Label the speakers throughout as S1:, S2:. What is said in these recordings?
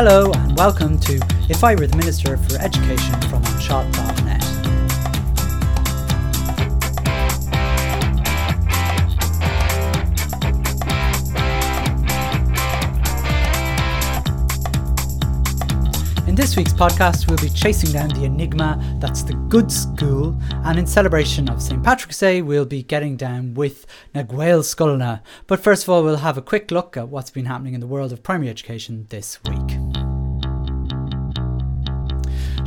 S1: Hello and welcome to If I Were the Minister for Education from Anseo.net. In this week's podcast, we'll be chasing down the enigma that's the good school, and in celebration of St. Patrick's Day, we'll be getting down with na Gaelscoileanna. But first of all, we'll have a quick look at what's been happening in the world of primary education this week.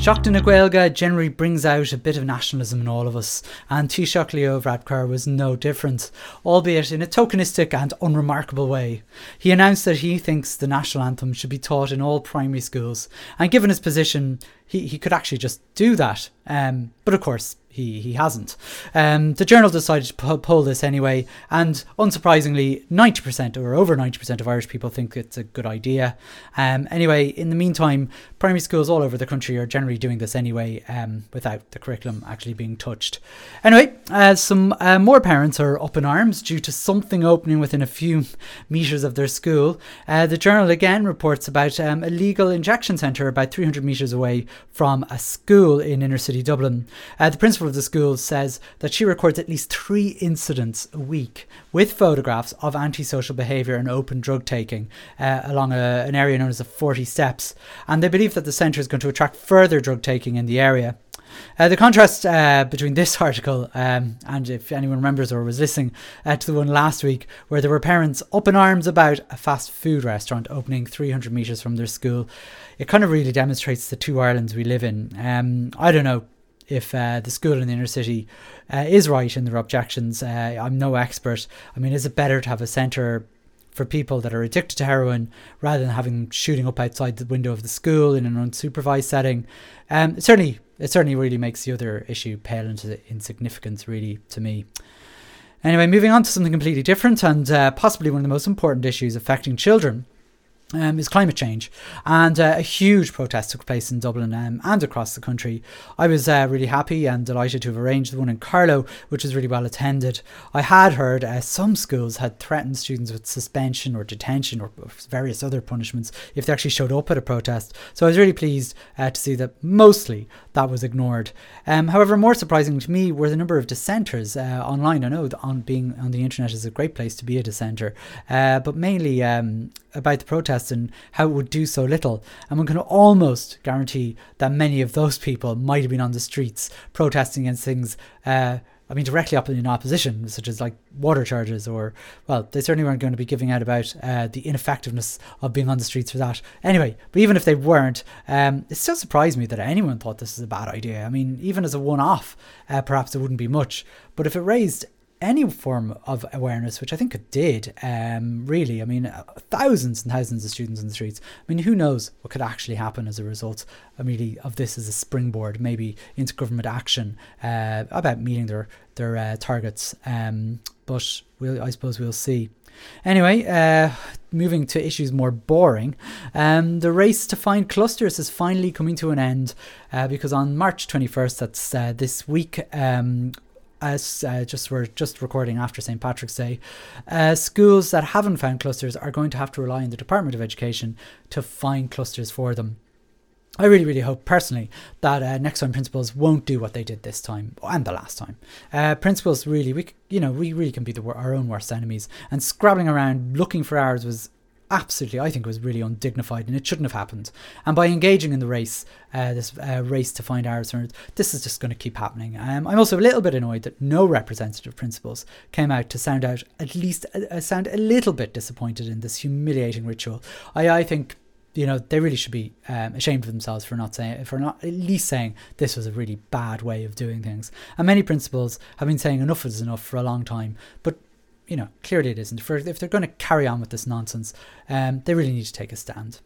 S1: Seachtain na Gaeilge generally brings out a bit of nationalism in all of us, and Taoiseach Leo Varadkar was no different, albeit in a tokenistic and unremarkable way. He announced that he thinks the national anthem should be taught in all primary schools, and given his position, he, he could actually just do that. Um, but of course, he, he hasn't. Um, the journal decided to poll this anyway, and unsurprisingly, 90% or over 90% of Irish people think it's a good idea. Um, anyway, in the meantime, primary schools all over the country are generally doing this anyway um, without the curriculum actually being touched. Anyway, uh, some uh, more parents are up in arms due to something opening within a few metres of their school. Uh, the journal again reports about um, a legal injection centre about 300 metres away from a school in inner city Dublin. Uh, the principal of the school says that she records at least three incidents a week with photographs of antisocial behaviour and open drug taking uh, along a, an area known as the 40 Steps. And they believe that the centre is going to attract further drug taking in the area. Uh, the contrast uh, between this article um, and if anyone remembers or was listening uh, to the one last week where there were parents up in arms about a fast food restaurant opening 300 metres from their school, it kind of really demonstrates the two Irelands we live in. Um, I don't know if uh, the school in the inner city uh, is right in their objections. Uh, I'm no expert. I mean, is it better to have a centre for people that are addicted to heroin rather than having shooting up outside the window of the school in an unsupervised setting? Um, it certainly, it certainly really makes the other issue pale into insignificance, really, to me. Anyway, moving on to something completely different and uh, possibly one of the most important issues affecting children um, is climate change. And uh, a huge protest took place in Dublin um, and across the country. I was uh, really happy and delighted to have arranged the one in Carlow, which was really well attended. I had heard uh, some schools had threatened students with suspension or detention or various other punishments if they actually showed up at a protest. So I was really pleased uh, to see that mostly that was ignored. Um, however, more surprising to me were the number of dissenters uh, online. I know that on being on the internet is a great place to be a dissenter, uh, but mainly um, about the protests and how it would do so little. And one can almost guarantee that many of those people might have been on the streets protesting against things. Uh, I mean, directly up in opposition, such as like water charges, or well, they certainly weren't going to be giving out about uh, the ineffectiveness of being on the streets for that. Anyway, but even if they weren't, um, it still surprised me that anyone thought this is a bad idea. I mean, even as a one-off, uh, perhaps it wouldn't be much, but if it raised any form of awareness, which I think it did, um, really. I mean, uh, thousands and thousands of students in the streets. I mean, who knows what could actually happen as a result, I mean, of this as a springboard, maybe into government action uh, about meeting their their uh, targets. Um, but we'll, I suppose we'll see. Anyway, uh, moving to issues more boring, um, the race to find clusters is finally coming to an end uh, because on March 21st, that's uh, this week, um, as uh, just we're just recording after St Patrick's Day, uh, schools that haven't found clusters are going to have to rely on the Department of Education to find clusters for them. I really, really hope personally that uh, next time principals won't do what they did this time and the last time. Uh, principals really, we you know we really can be the, our own worst enemies, and scrabbling around looking for hours was absolutely, I think, it was really undignified and it shouldn't have happened. And by engaging in the race, uh, this uh, race to find hours, this is just going to keep happening. Um, I'm also a little bit annoyed that no representative principals came out to sound out, at least uh, sound a little bit disappointed in this humiliating ritual. I, I think you know they really should be um, ashamed of themselves for not saying for not at least saying this was a really bad way of doing things and many principals have been saying enough is enough for a long time but you know, clearly it isn't. For, if they're going to carry on with this nonsense, um, they really need to take a stand.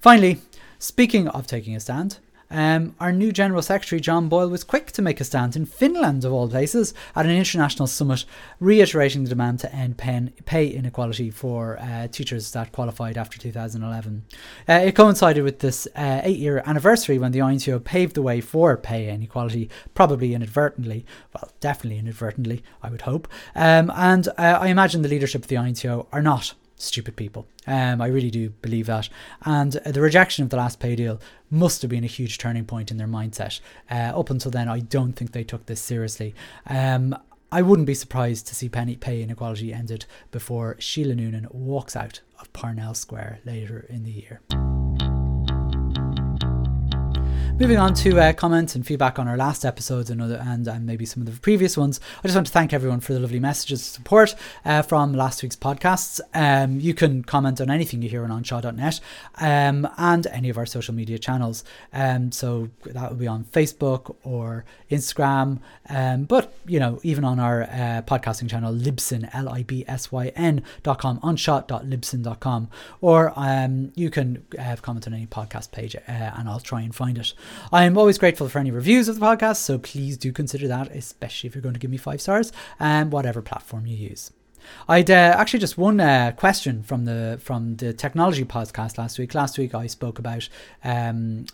S1: Finally, speaking of taking a stand, um, our new General Secretary, John Boyle, was quick to make a stand in Finland, of all places, at an international summit, reiterating the demand to end pay inequality for uh, teachers that qualified after 2011. Uh, it coincided with this uh, eight year anniversary when the INTO paved the way for pay inequality, probably inadvertently, well, definitely inadvertently, I would hope. Um, and uh, I imagine the leadership of the INTO are not stupid people. Um, I really do believe that. And uh, the rejection of the last pay deal must have been a huge turning point in their mindset. Uh, up until then, I don't think they took this seriously. Um, I wouldn't be surprised to see penny pay inequality ended before Sheila Nunan walks out of Parnell Square later in the year. Moving on to uh, comments and feedback on our last episodes and, other, and, and maybe some of the previous ones, I just want to thank everyone for the lovely messages of support uh, from last week's podcasts. Um, you can comment on anything you hear on anseo.net um, and any of our social media channels. Um, so that will be on Facebook or Instagram, um, but you know even on our uh, podcasting channel Libsyn L I B S Y N dot com anseo.libsyn.com, or um, you can uh, comment on any podcast page uh, and I'll try and find it. I am always grateful for any reviews of the podcast, so please do consider that, especially if you're going to give me five stars and whatever platform you use. I'd uh, actually just one uh, question from the from the technology podcast last week. Last week I spoke about um,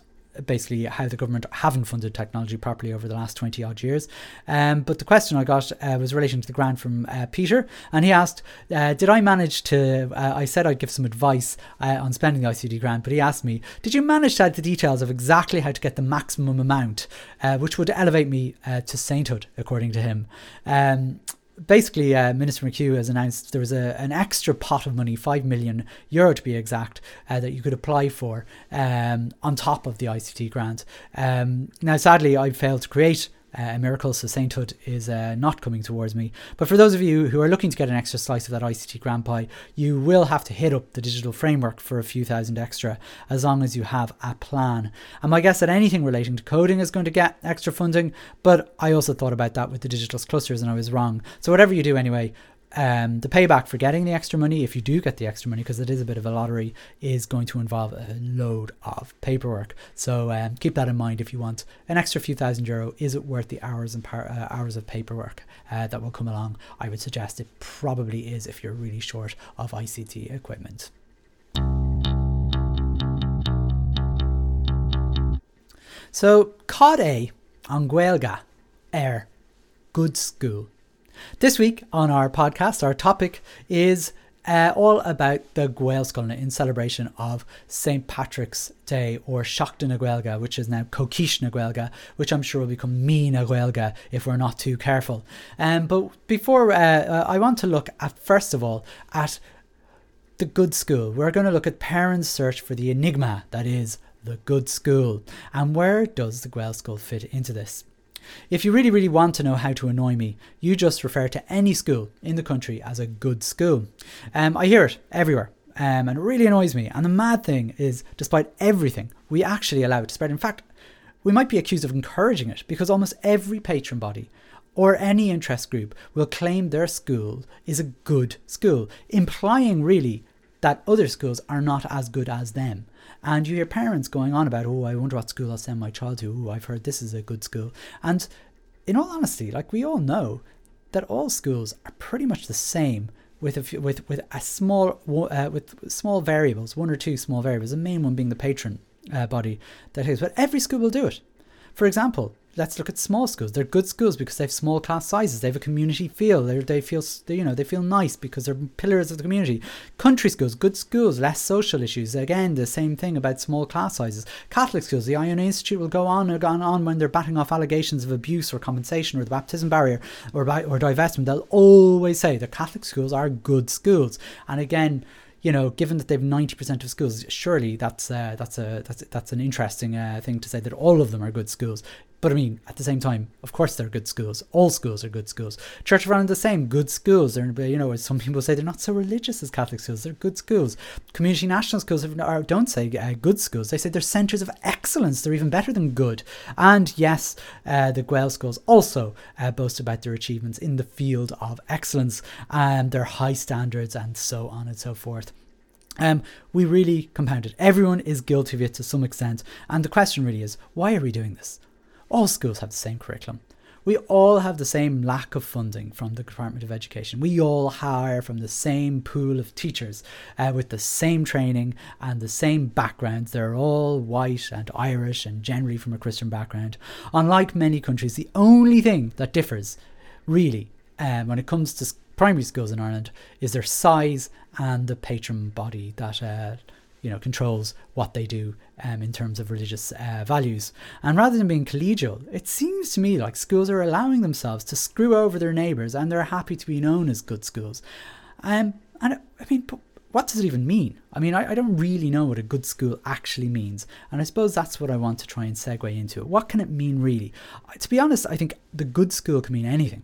S1: basically how the government haven't funded technology properly over the last 20 odd years. Um, but the question I got uh, was relating to the grant from uh, Peter, and he asked, uh, Did I manage to? Uh, I said I'd give some advice uh, on spending the ICT grant, but he asked me, Did you manage to add the details of exactly how to get the maximum amount, uh, which would elevate me to sainthood, according to him? Um, basically, uh, Minister McHugh has announced there was a, an extra pot of money, 5 million euro to be exact, uh, that you could apply for um, on top of the ICT grant. Um, now, sadly, I failed to create uh, a miracle, so sainthood is uh, not coming towards me. But for those of you who are looking to get an extra slice of that ICT Grand Pie, you will have to hit up the digital framework for a few thousand extra, as long as you have a plan. And my guess that anything relating to coding is going to get extra funding, but I also thought about that with the digital clusters and I was wrong. So whatever you do anyway, um, the payback for getting the extra money, if you do get the extra money, because it is a bit of a lottery, is going to involve a load of paperwork. So um, keep that in mind if you want an extra few thousand euro. Is it worth the hours and par- uh, hours of paperwork uh, that will come along? I would suggest it probably is if you're really short of ICT equipment. So, Cod A on Air, Good School. This week on our podcast, our topic is uh, all about the Gaelscoileanna in celebration of St. Patrick's Day or Seachtain na Gaeilge, which is now Coicís na Gaeilge, which I'm sure will become Mí na Gaeilge if we're not too careful. Um, but before, uh, uh, I want to look at, first of all, at the good school. We're going to look at parents' search for the enigma that is the good school. And where does the Gaelscoil fit into this? If you really, really want to know how to annoy me, you just refer to any school in the country as a good school. Um, I hear it everywhere. Um, and it really annoys me. And the mad thing is, despite everything, we actually allow it to spread. In fact, we might be accused of encouraging it because almost every patron body or any interest group will claim their school is a good school, implying really that other schools are not as good as them. And you hear parents going on about, oh, I wonder what school I'll send my child to. Oh, I've heard this is a good school. And in all honesty, like we all know that all schools are pretty much the same with a few, with with a small uh, with small variables, one or two small variables. The main one being the patron uh, body that is, but every school will do it. For example, let's look at small schools. They're good schools because they have small class sizes. They have a community feel. They they feel you know they feel nice because they're pillars of the community. Country schools, good schools, less social issues. Again, the same thing about small class sizes. Catholic schools, the Iona Institute will go on and on, on when they're batting off allegations of abuse or compensation or the baptism barrier or or divestment. They'll always say that Catholic schools are good schools. And again you know, given that they've ninety percent of schools, surely that's uh, that's a that's that's an interesting uh, thing to say that all of them are good schools. But I mean, at the same time, of course, they're good schools. All schools are good schools. Church of Ireland, the same, good schools. They're, you know, some people say they're not so religious as Catholic schools. They're good schools. Community national schools are, don't say uh, good schools. They say they're centres of excellence. They're even better than good. And yes, uh, the Gael schools also uh, boast about their achievements in the field of excellence and their high standards and so on and so forth. Um, we really compound it. Everyone is guilty of it to some extent. And the question really is, why are we doing this? All schools have the same curriculum. We all have the same lack of funding from the Department of Education. We all hire from the same pool of teachers uh, with the same training and the same backgrounds. They're all white and Irish and generally from a Christian background. Unlike many countries, the only thing that differs, really, um, when it comes to primary schools in Ireland is their size and the patron body that uh, you know controls what they do um, in terms of religious uh, values. And rather than being collegial, it seems to me like schools are allowing themselves to screw over their neighbours, and they're happy to be known as good schools. Um, and I mean, what does it even mean? I mean, I, I don't really know what a good school actually means. And I suppose that's what I want to try and segue into. What can it mean really? To be honest, I think the good school can mean anything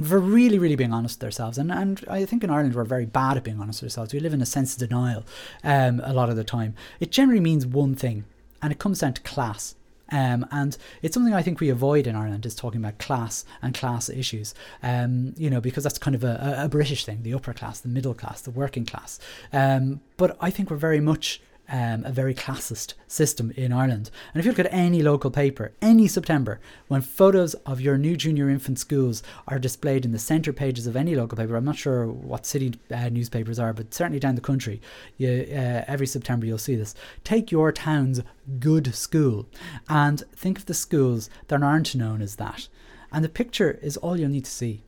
S1: we're really, really being honest with ourselves. And, and I think in Ireland we're very bad at being honest with ourselves. We live in a sense of denial um, a lot of the time. It generally means one thing, and it comes down to class. Um, and it's something I think we avoid in Ireland is talking about class and class issues, um, you know, because that's kind of a, a, British thing, the upper class, the middle class, the working class. Um, but I think we're very much um, a very classist system in Ireland. And if you look at any local paper, any September, when photos of your new junior infant schools are displayed in the centre pages of any local paper, I'm not sure what city uh, newspapers are, but certainly down the country, you, uh, every September you'll see this. Take your town's good school and think of the schools that aren't known as that. And the picture is all you'll need to see.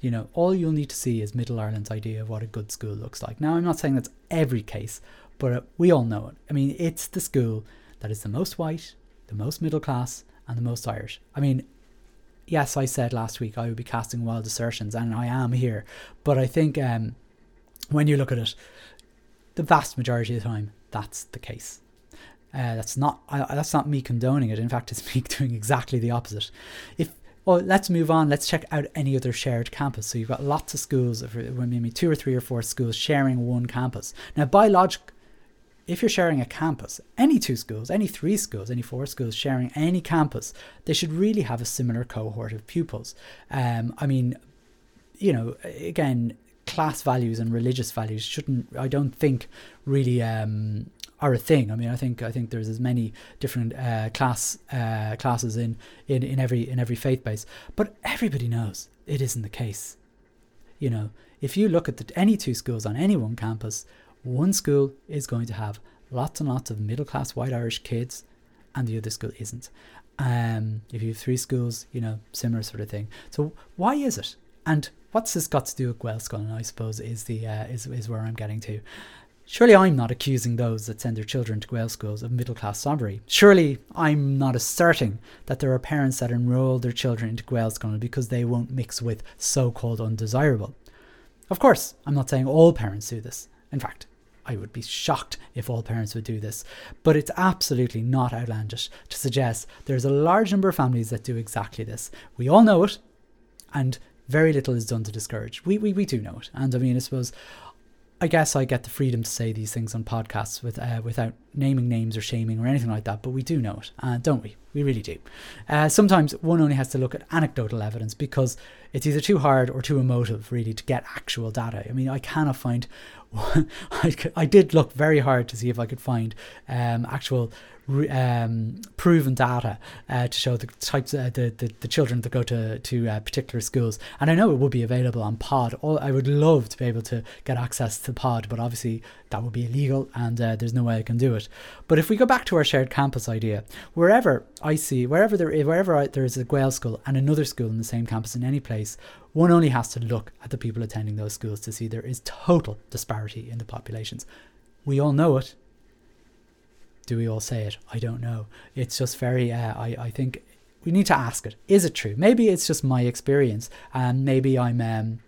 S1: You know, all you'll need to see is Middle Ireland's idea of what a good school looks like. Now, I'm not saying that's every case, but uh, we all know it. I mean, it's the school that is the most white, the most middle class, and the most Irish. I mean, yes, I said last week I would be casting wild assertions, and I am here. But I think um, when you look at it, the vast majority of the time, that's the case. Uh, that's not that's not me condoning it. In fact, it's me doing exactly the opposite. If well, let's move on. Let's check out any other shared campus. So you've got lots of schools, maybe two or three or four schools sharing one campus. Now, by logic, if you're sharing a campus, any two schools, any three schools, any four schools sharing any campus, they should really have a similar cohort of pupils. Um, I mean, you know, again, class values and religious values shouldn't, I don't think, really. Um, are a thing. I mean, I think I think there's as many different uh, class uh, classes in, in in every in every faith base, but everybody knows it isn't the case. You know, if you look at the, any two schools on any one campus, one school is going to have lots and lots of middle class white Irish kids, and the other school isn't. Um, if you have three schools, you know, similar sort of thing. So why is it? And what's this got to do with Gaelscoil? I suppose is the uh, is is where I'm getting to. Surely I'm not accusing those that send their children to Gael schools of middle class snobbery. Surely I'm not asserting that there are parents that enrol their children into Gaelscoil because they won't mix with so called undesirable. Of course, I'm not saying all parents do this. In fact, I would be shocked if all parents would do this. But it's absolutely not outlandish to suggest there's a large number of families that do exactly this. We all know it, and very little is done to discourage. We, we, we do know it. And I mean, I suppose I guess I get the freedom to say these things on podcasts with, uh, without naming names or shaming or anything like that, but we do know it, uh, don't we? We really do. Uh, sometimes one only has to look at anecdotal evidence because it's either too hard or too emotive, really, to get actual data. I mean, I cannot find. I, did look very hard to see if I could find um, actual um, proven data uh, to show the types uh, the, the, the children that go to to uh, particular schools. And I know it would be available on pod. All, I would love to be able to get access to pod but obviously that would be illegal and uh, there's no way I can do it. But if we go back to our shared campus idea wherever I see wherever there wherever I, there is a Gael school and another school in the same campus in any place one only has to look at the people attending those schools to see there is total disparity in the populations. We all know it do we all say it? I don't know. It's just very, uh, I, I think we need to ask it. Is it true? Maybe it's just my experience, and maybe I'm, um,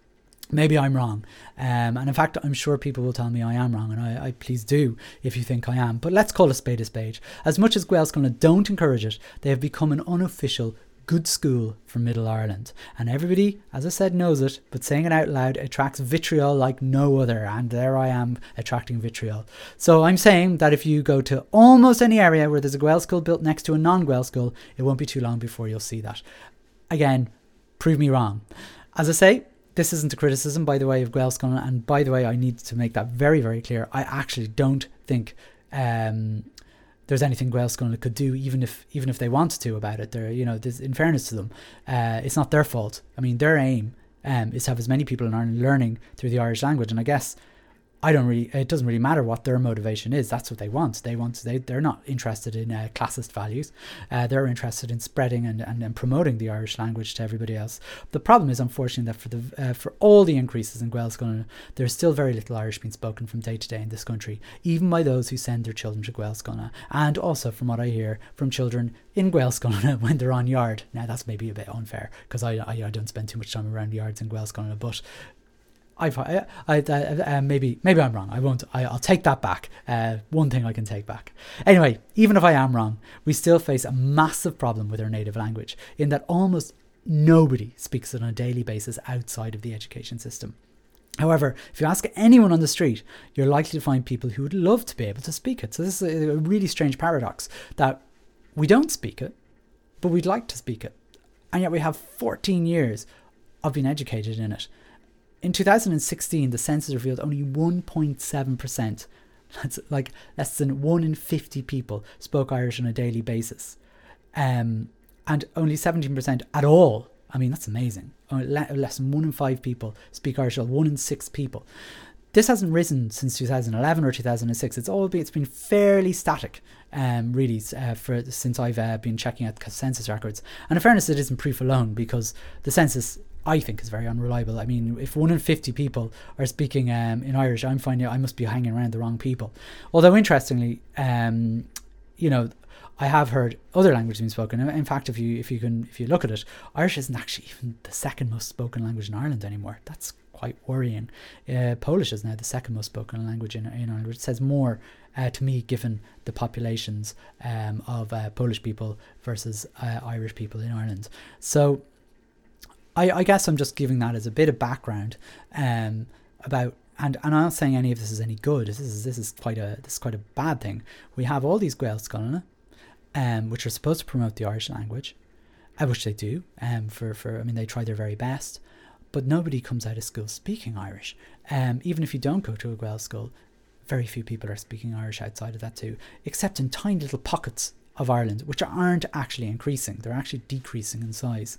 S1: maybe I'm wrong. Um, and in fact, I'm sure people will tell me I am wrong, and I, I please do if you think I am. But let's call a spade a spade. As much as Gaelscoil don't encourage it, they have become an unofficial good school for Middle Ireland. And everybody, as I said, knows it, but saying it out loud attracts vitriol like no other. And there I am attracting vitriol. So I'm saying that if you go to almost any area where there's a Gael school built next to a non Gael school, it won't be too long before you'll see that. Again, prove me wrong. As I say, this isn't a criticism, by the way, of Gaelscoil, and by the way, I need to make that very, very clear. I actually don't think um, there's anything Gaelscoil could do, even if even if they wanted to about it. They're you know, in fairness to them, uh, it's not their fault. I mean, their aim um, is to have as many people in Ireland learning through the Irish language, and I guess I don't really. It doesn't really matter what their motivation is. That's what they want. They want. They they're not interested in uh, classist values. Uh, they're interested in spreading and, and, and promoting the Irish language to everybody else. The problem is, unfortunately, that for the uh, for all the increases in Gaelscoil, there's still very little Irish being spoken from day to day in this country, even by those who send their children to Gaelscoil, and also from what I hear from children in Gaelscoil when they're on yard. Now that's maybe a bit unfair because I, I, I don't spend too much time around yards in Gaelscoil, but I've, I, I, uh, maybe maybe I'm wrong. I won't. I, will take that back. Uh, one thing I can take back. Anyway, even if I am wrong, we still face a massive problem with our native language in that almost nobody speaks it on a daily basis outside of the education system. However, if you ask anyone on the street, you're likely to find people who would love to be able to speak it. So this is a really strange paradox that we don't speak it, but we'd like to speak it, and yet we have 14 years of being educated in it in 2016, the census revealed only 1.7%, that's like less than 1 in 50 people spoke Irish on a daily basis. Um, and only 17% at all. I mean, that's amazing. Less than 1 in 5 people speak Irish, or 1 in 6 people. This hasn't risen since 2011 or 2006. It's all been, it's been fairly static, um, really, uh, for since I've uh, been checking out the census records. And in fairness, it isn't proof alone because the census I think is very unreliable. I mean, if one in 50 people are speaking um, in Irish, I'm finding I must be hanging around the wrong people. Although, interestingly, um, you know, I have heard other languages being spoken. In fact, if you if you can if you look at it, Irish isn't actually even the second most spoken language in Ireland anymore. That's quite worrying. Uh, Polish is now the second most spoken language in, in Ireland, which says more uh, to me given the populations um, of uh, Polish people versus uh, Irish people in Ireland. So I, I guess I'm just giving that as a bit of background um, about and, and I'm not saying any of this is any good. This is this is quite a this is quite a bad thing. We have all these Gaelscoil, um, which are supposed to promote the Irish language, uh, which they do. Um, for for I mean they try their very best, but nobody comes out of school speaking Irish. Um, even if you don't go to a Gaelic school, very few people are speaking Irish outside of that too, except in tiny little pockets of Ireland, which aren't actually increasing. They're actually decreasing in size.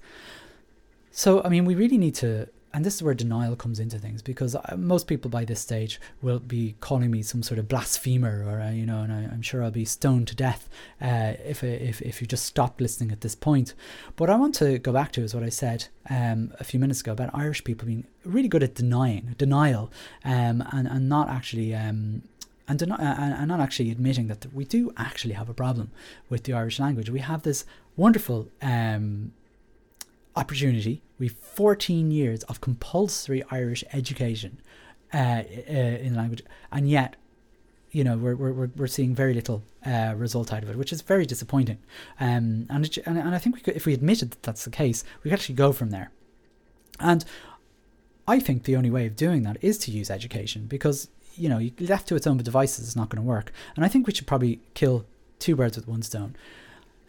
S1: So, I mean, we really need to, and this is where denial comes into things because uh, most people by this stage will be calling me some sort of blasphemer, or uh, you know, and I, am sure I'll be stoned to death uh, if if if you just stop listening at this point. But I want to go back to is what I said um, a few minutes ago about Irish people being really good at denying, denial, um, and and not actually. Um, and, deni- uh, and not actually admitting that we do actually have a problem with the Irish language. We have this wonderful um, opportunity. We've 14 years of compulsory Irish education uh, uh, in language, and yet, you know, we're, we're, we're seeing very little uh, result out of it, which is very disappointing. Um, and, it, and, and I think we could, if we admitted that that's the case, we could actually go from there. And I think the only way of doing that is to use education because, you know, left to its own devices, it's not going to work. And I think we should probably kill two birds with one stone.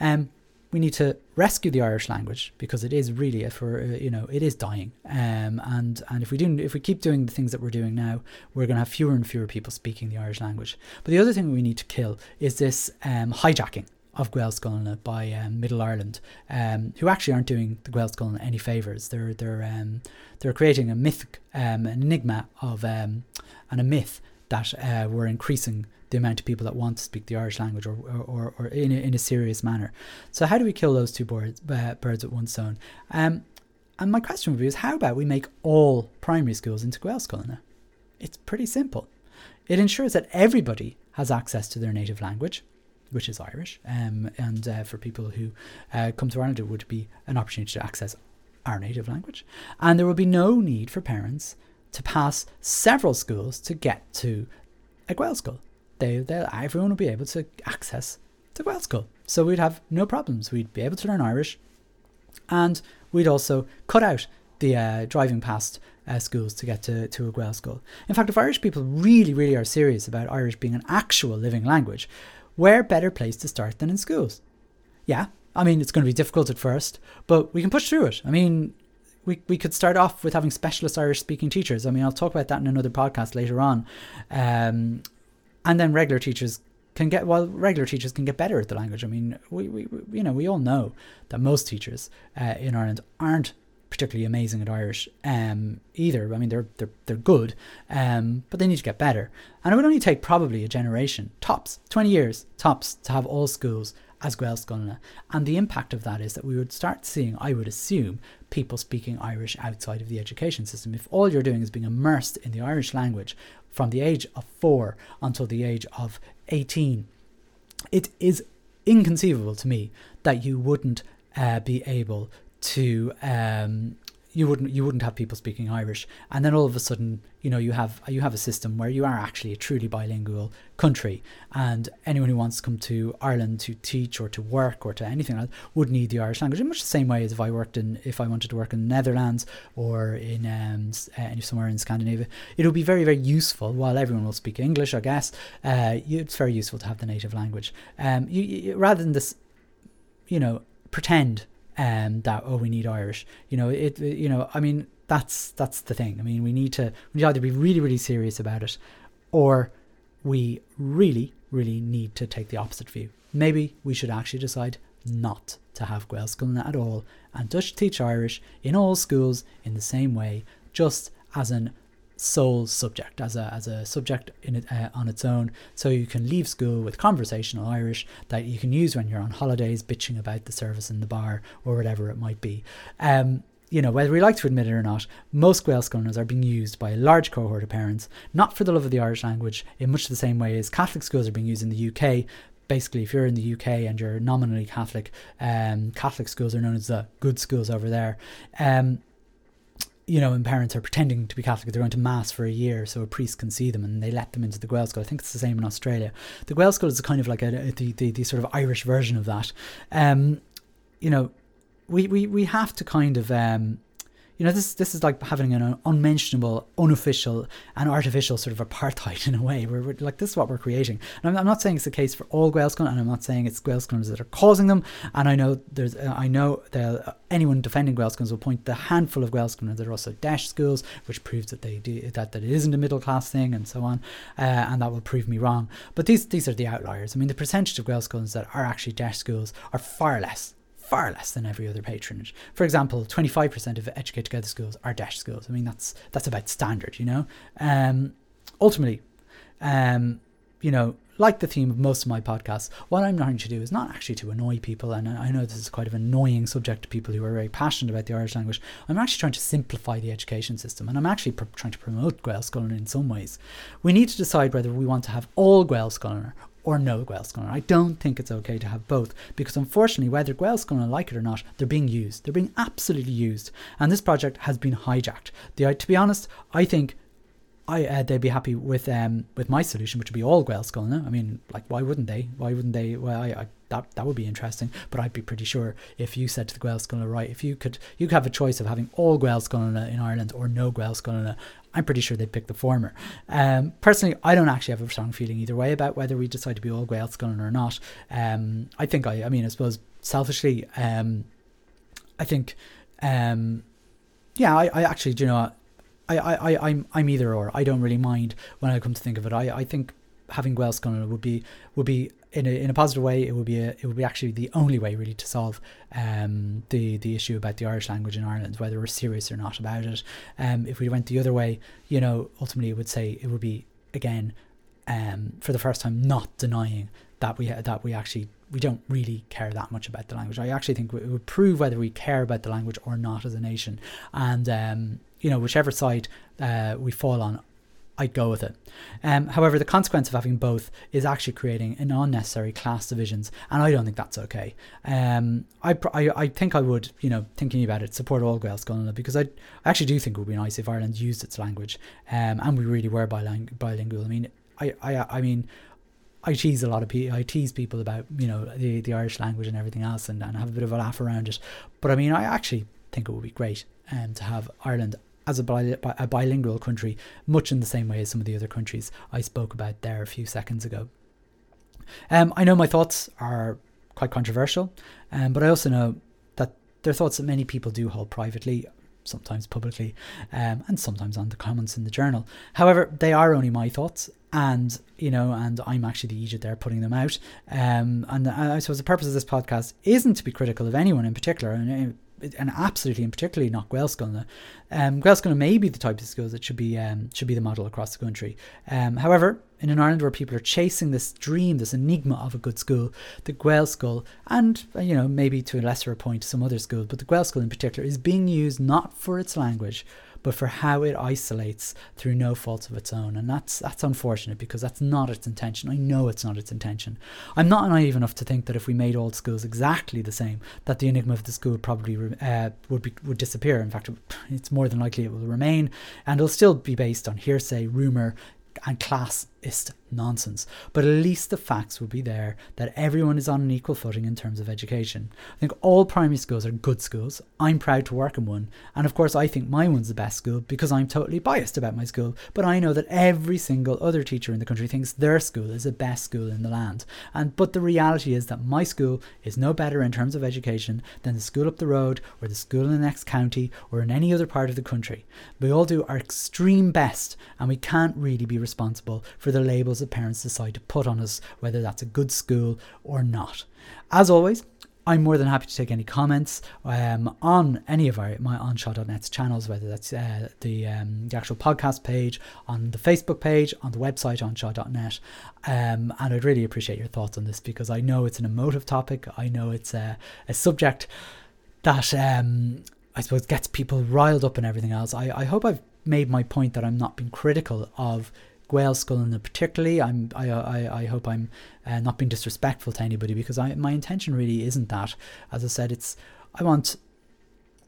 S1: Um, we need to rescue the Irish language because it is really, for uh, you know, it is dying. Um, and and if we do, if we keep doing the things that we're doing now, we're going to have fewer and fewer people speaking the Irish language. But the other thing we need to kill is this um, hijacking of Gaelscoil by um, Middle Ireland, um, who actually aren't doing the Gaelscoil any favours. They're they're um, they're creating a myth, um, an enigma of um, and a myth that uh, we're increasing the amount of people that want to speak the Irish language or, or, or in, a, in a serious manner. So, how do we kill those two birds, uh, birds with one stone? Um, and my question would be is how about we make all primary schools into Gaelscoil? It's pretty simple. It ensures that everybody has access to their native language, which is Irish. Um, and uh, for people who uh, come to Ireland, it would be an opportunity to access our native language. And there will be no need for parents to pass several schools to get to a Gaelscoil they, they everyone would be able to access the school. So we'd have no problems. We'd be able to learn Irish, and we'd also cut out the uh, driving past uh, schools to get to, to a school. In fact, if Irish people really, really are serious about Irish being an actual living language, where better place to start than in schools? Yeah, I mean, it's going to be difficult at first, but we can push through it. I mean, we, we could start off with having specialist Irish speaking teachers. I mean, I'll talk about that in another podcast later on. Um, and then regular teachers can get well regular teachers can get better at the language i mean we, we you know we all know that most teachers uh, in ireland aren't particularly amazing at Irish um, either. I mean, they're they're they're good, um, but they need to get better. And it would only take probably a generation, tops, twenty years tops, to have all schools as Gaelscoileanna. And the impact of that is that we would start seeing, I would assume, people speaking Irish outside of the education system. If all you're doing is being immersed in the Irish language from the age of four until the age of 18, it is inconceivable to me that you wouldn't uh, be able to um, you wouldn't you wouldn't have people speaking Irish, and then all of a sudden, you know, you have you have a system where you are actually a truly bilingual country, and anyone who wants to come to Ireland to teach or to work or to anything else would need the Irish language in much the same way as if I worked in if I wanted to work in the Netherlands or in um, uh, somewhere in Scandinavia. It would be very very useful. While everyone will speak English, I guess, uh, it's very useful to have the native language. Um, you, you rather than this, you know, pretend um, that oh we need Irish. You know it. You know I mean that's that's the thing. I mean we need to we need either be really really serious about it, or we really really need to take the opposite view. Maybe we should actually decide not to have Gaelscoileanna at all and just teach Irish in all schools in the same way, just as an sole subject as a as a subject in it uh, on its own so you can leave school with conversational irish that you can use when you're on holidays bitching about the service in the bar or whatever it might be um, you know, whether we like to admit it or not, most Gaelscoileannas are being used by a large cohort of parents, not for the love of the Irish language, in much the same way as Catholic schools are being used in the UK. Basically, if you're in the UK and you're nominally Catholic, um, Catholic schools are known as the good schools over there. Um, you know, and parents are pretending to be Catholic, they're going to mass for a year, so a priest can see them, and they let them into the Gael school. I think it's the same in Australia. The Gael school is kind of like a, a the, the, the sort of Irish version of that. Um, you know, we, we, we have to kind of um, you know, this this is like having an unmentionable, unofficial, and artificial sort of apartheid in a way. Where we're like, this is what we're creating. And I'm, I'm not saying it's the case for all Gaelscoileann, and I'm not saying it's Gaelscoileanns that are causing them. And I know there's, uh, I know that uh, anyone defending Gaelscoileanns will point the handful of Gaelscoileanns that are also DEIS schools, which proves that they do that that it isn't a middle class thing, and so on. Uh, and that will prove me wrong. But these these are the outliers. I mean, the percentage of Gaelscoileanns that are actually DEIS schools are far less far less than every other patronage. For example, 25% of Educate Together schools are DEIS schools. I mean, that's that's about standard, you know. Um, ultimately, um, you know, like the theme of most of my podcasts, what I'm trying to do is not actually to annoy people, and I know this is quite an annoying subject to people who are very passionate about the Irish language. I'm actually trying to simplify the education system, and I'm actually pr- trying to promote Gaelscoileanna in some ways. We need to decide whether we want to have all Gaelscoileanna or no Gaelscoileanna. I don't think it's okay to have both because unfortunately, whether Gaelscoileanna like it or not, they're being used. They're being absolutely used, and this project has been hijacked. The, to be honest, I think I uh, they'd be happy with um with my solution, which would be all Gaelscoileanna. I mean, like why wouldn't they? Why wouldn't they? Well, I, I that that would be interesting. But I'd be pretty sure if you said to the Gaelscoileanna, right, if you could you could have a choice of having all Gaelscoileanna in Ireland or no Gaelscoileanna, I'm pretty sure they'd pick the former. Um, personally, I don't actually have a strong feeling either way about whether we decide to be all Gaelscoileanna or not. Um, I think I I mean I suppose selfishly, um, I think, um, yeah, I, I actually do you know. I, I, I'm I'm either or. I don't really mind when I come to think of it. I, I think having Gaelscoileanna would be would be in a, in a positive way. It would be a, it would be actually the only way really to solve um, the the issue about the Irish language in Ireland, whether we're serious or not about it. Um, if we went the other way, you know, ultimately it would say it would be again um, for the first time not denying that we that we actually we don't really care that much about the language. I actually think it would prove whether we care about the language or not as a nation, and um, you know, whichever side uh, we fall on, I'd go with it. Um, however, the consequence of having both is actually creating an unnecessary class divisions, and I don't think that's okay. Um, I, I, I think I would, you know, thinking about it, support all Gaelic Gaelscoileanna because I, I actually do think it would be nice if Ireland used its language, um, and we really were biling- bilingual. I mean, I, I, I mean, I tease a lot of people. I tease people about you know the, the Irish language and everything else, and, and have a bit of a laugh around it. But I mean, I actually think it would be great um, to have Ireland as a, bi- a bilingual country, much in the same way as some of the other countries I spoke about there a few seconds ago. Um, I know my thoughts are quite controversial, um, but I also know that they're thoughts that many people do hold privately, sometimes publicly, um, and sometimes on the comments in the journal. However, they are only my thoughts, and you know, and I'm actually the agent there putting them out. Um, and I suppose the purpose of this podcast isn't to be critical of anyone in particular, and and absolutely and particularly not Gaelscoileanna. Um, Gaelscoileanna may be the type of schools that should be um, should be the model across the country. Um, however, in an Ireland where people are chasing this dream, this enigma of a good school, the Gaelscoil, and uh, you know maybe to a lesser point some other schools, but the Gaelscoil in particular is being used not for its language but for how it isolates through no fault of its own. And that's that's unfortunate because that's not its intention. I know it's not its intention. I'm not naive enough to think that if we made all schools exactly the same, that the enigma of the school probably uh, would be would disappear. In fact, it's more than likely it will remain, and it'll still be based on hearsay, rumor, and classist nonsense. But at least the facts will be there that everyone is on an equal footing in terms of education. I think all primary schools are good schools. I'm proud to work in one. And of course, I think my one's the best school because I'm totally biased about my school. But I know that every single other teacher in the country thinks their school is the best school in the land. And but the reality is that my school is no better in terms of education than the school up the road or the school in the next county or in any other part of the country. We all do our extreme best and we can't really be responsible for the labels that parents decide to put on us, whether that's a good school or not. As always, I'm more than happy to take any comments um, on any of our my anseo.net's channels, whether that's uh, the um, the actual podcast page, on the Facebook page, on the website anseo.net. Um, and I'd really appreciate your thoughts on this because I know it's an emotive topic. I know it's a, a subject that um, I suppose gets people riled up and everything else. I, I hope I've made my point that I'm not being critical of Gaelscoileanna particularly. I'm I, I, I hope I'm uh, not being disrespectful to anybody because I my intention really isn't that. As I said, it's I want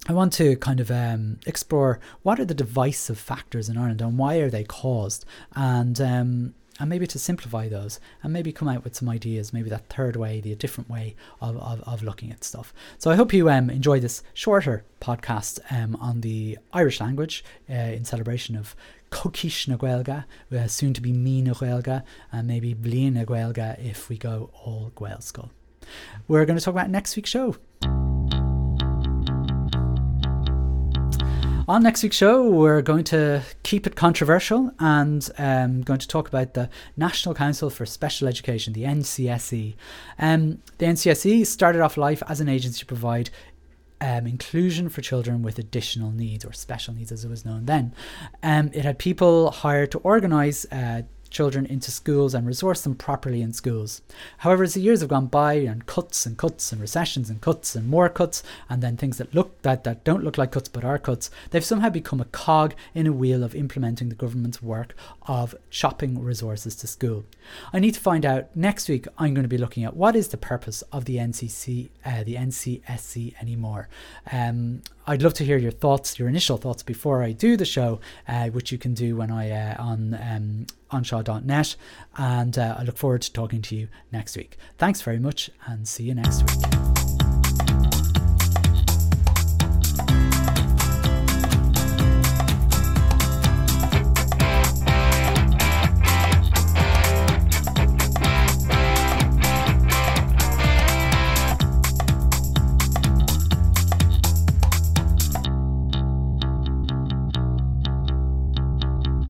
S1: I want to kind of um, explore what are the divisive factors in Ireland and why are they caused, and um, and maybe to simplify those and maybe come out with some ideas, maybe that third way, the different way of, of, of looking at stuff. So I hope you um, enjoy this shorter podcast um, on the Irish language uh, in celebration of Coicís na uh, soon to be Mí na and maybe Bliain na if we go all Gaelscoil. We're going to talk about next week's show. On next week's show, we're going to keep it controversial and um, going to talk about the National Council for Special Education, the NCSE. Um, the NCSE started off life as an agency to provide um, inclusion for children with additional needs or special needs as it was known then. Um, it had people hired to organise uh, children into schools and resource them properly in schools. However, as the years have gone by and cuts and cuts and recessions and cuts and more cuts and then things that look that, that don't look like cuts but are cuts, they've somehow become a cog in a wheel of implementing the government's work of chopping resources to school. I need to find out next week I'm going to be looking at what is the purpose of the NCC uh, the NCSC anymore. Um, I'd love to hear your thoughts, your initial thoughts before I do the show, uh, which you can do when I uh, on um, anseo.net. And uh, I look forward to talking to you next week. Thanks very much, and see you next week.